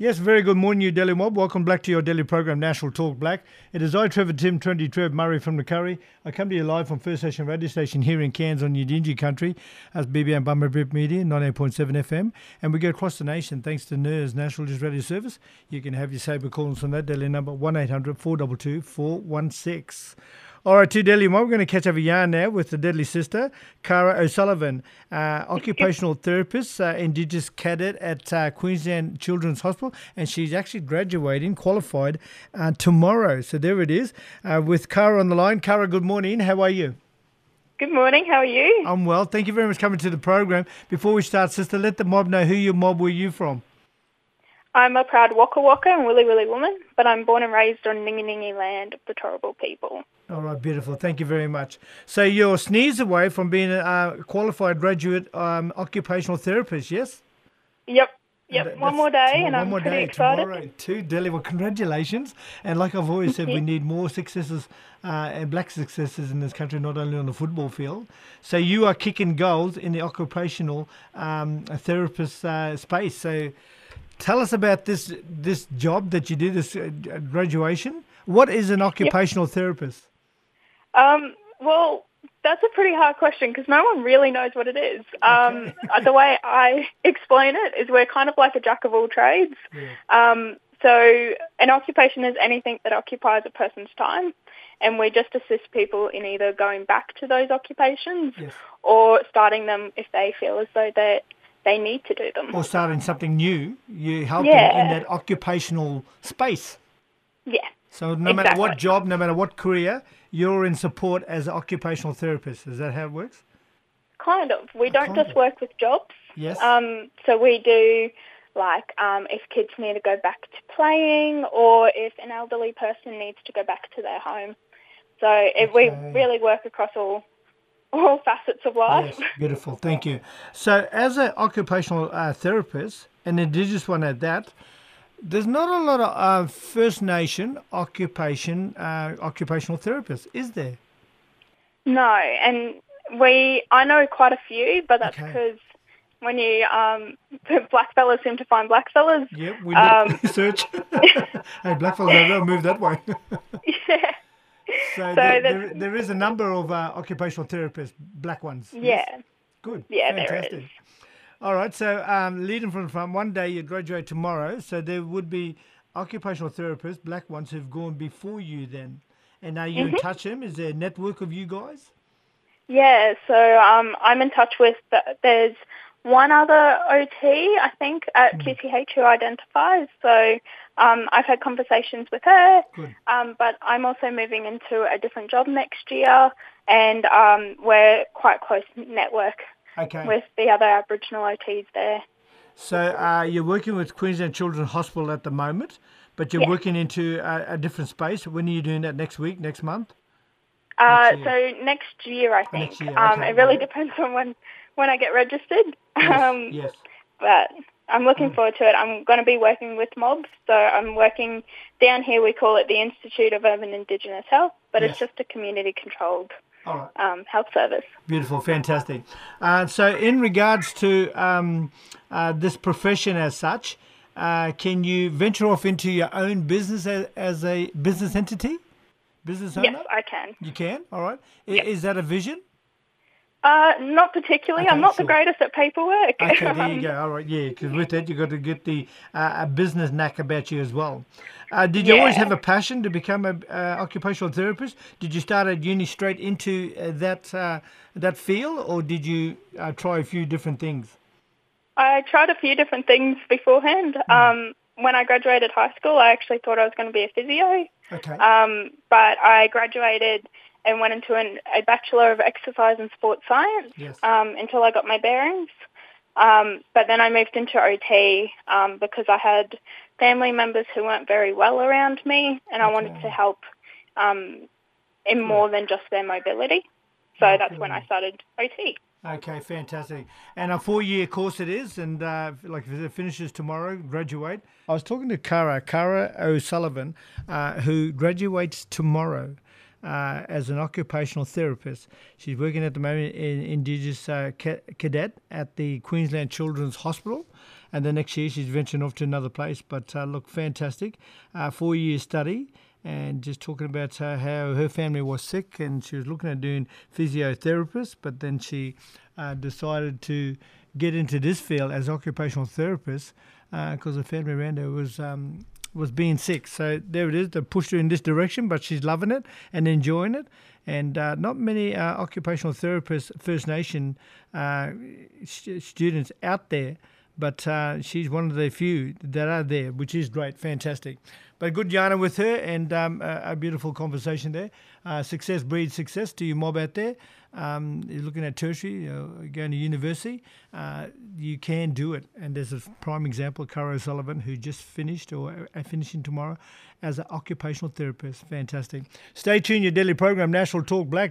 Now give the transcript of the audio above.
Yes, very good morning, you Delhi mob. Welcome back to your daily program, National Talkblack. It is I, Trevor Tim, 20 Trev Murray from the Curry. I come to you live from First Station Radio Station here in Cairns on Yidinji country as BBM Bumma Bippera Media, 98.7 FM. And we go across the nation thanks to NIRS National Radio Service. You can have your saber calls on that daily number, 1800 422 416. All right, to Delhi We're going to catch up a yarn now with the deadly sister, Kara O'Sullivan, uh, occupational therapist, uh, Indigenous cadet at uh, Queensland Children's Hospital, and she's actually graduating, qualified uh, tomorrow. So there it is, uh, with Kara on the line. Kara, good morning. How are you? Good morning. How are you? I'm well. Thank you very much for coming to the program. Before we start, sister, let the mob know who your mob were you from. I'm a proud Wakka Wakka and Wulli Wulli woman, but I'm born and raised on Ningi Ningi land of the Turrbal people. All right, beautiful. Thank you very much. So you're sneeze away from being a qualified graduate um, occupational therapist, yes? Yep. Yep, one more day, and I'm more pretty day, excited. Tomorrow, too, Delhi. Well, congratulations! And like I've always said, we need more successes uh, and black successes in this country, not only on the football field. So you are kicking goals in the occupational um, therapist uh, space. So tell us about this this job that you did, this uh, graduation. What is an occupational yep. therapist? Um, well, that's a pretty hard question because no one really knows what it is. Um, okay. the way I explain it is we're kind of like a jack of all trades. Yeah. Um, so an occupation is anything that occupies a person's time, and we just assist people in either going back to those occupations yes. or starting them if they feel as though they they need to do them. Or starting something new. You help yeah. them in that occupational space. Yeah. So no exactly. matter what job, no matter what career, you're in support as an occupational therapist. Is that how it works? Kind of. We don't just of. work with jobs. Yes. Um, so we do like um, if kids need to go back to playing or if an elderly person needs to go back to their home. So okay. we really work across all all facets of life. Yes, beautiful. Thank you. So as an occupational uh, therapist, an Indigenous one at that, there's not a lot of uh, First Nation occupation uh, occupational therapists, is there? No, and we I know quite a few, but that's because okay. when you um, black fellas seem to find black fellas. Yep, we um, research. hey, black fellas, don't move that way. yeah. So, so there, there, there is a number of uh, occupational therapists, black ones. Yeah. Yes? Good. Yeah, Fantastic. there is. All right. So, um, leading from the front, one day you graduate tomorrow. So there would be occupational therapists, black ones, who've gone before you. Then, and are you mm-hmm. in touch with them? Is there a network of you guys? Yeah. So um, I'm in touch with. The, there's one other OT, I think, at mm. QCH who identifies. So um, I've had conversations with her, um, but I'm also moving into a different job next year, and um, we're quite close network okay. with the other Aboriginal OTs there. So uh, you're working with Queensland Children's Hospital at the moment, but you're working into a, a, different space. When are you doing that? Next week? Next month? Uh, next so next year, I think. Next year, um, okay. it really depends on when when I get registered. Yes. Um, yes. But I'm looking mm. forward to it. I'm going to be working with mobs. So I'm working down here. We call it the Institute of Urban Indigenous Health, but yes. it's just a community controlled right. um, health service. Beautiful, fantastic. Uh, so, in regards to um, uh, this profession as such, uh, can you venture off into your own business as, as a business entity? Business owner? Yes, I can. You can? All right. Yep. Is that a vision? Uh, not particularly. Okay, I'm not sure. the greatest at paperwork. Okay, there you go. All right, yeah, because with that you've got to get the uh, business knack about you as well. Uh, did you yeah. always have a passion to become an uh, occupational therapist? Did you start at uni straight into uh, that uh, that field, or did you uh, try a few different things? I tried a few different things beforehand. Mm. Um, when I graduated high school, I actually thought I was going to be a physio. Okay. Um, but I graduated and went into an, a Bachelor of Exercise and Sports Science yes. um, until I got my bearings. Um, but then I moved into OT um, because I had family members who weren't very well around me, and I wanted to help um, in more than just their mobility. So okay. that's when I started OT. Okay, fantastic. And a four-year course it is, and uh, like if it finishes tomorrow, graduate. I was talking to Kara, Kara O'Sullivan, uh, who graduates tomorrow uh, as an occupational therapist. She's working at the moment in Indigenous uh, cadet at the Queensland Children's Hospital. and the next year she's venturing off to another place. But uh, look, fantastic. Uh, Four year study and just talking about uh, how her family was sick and she was looking at doing physiotherapist, but then she uh, decided to get into this field as occupational therapist because uh, the family around her was um, was being sick. So there it is. They pushed her in this direction, but she's loving it and enjoying it. And uh, not many uh, occupational therapists, First Nation uh, st- students out there, but uh, she's one of the few that are there, which is great, fantastic. But good yarn with her and um, a, a, beautiful conversation there. Uh, success breeds success to you mob out there. Um, you're looking at tertiary, uh, going to university, uh, you can do it. And there's a prime example, Kara O'Sullivan, who just finished or uh, finishing tomorrow as an occupational therapist. Fantastic. Stay tuned, your daily program, National Talkblack.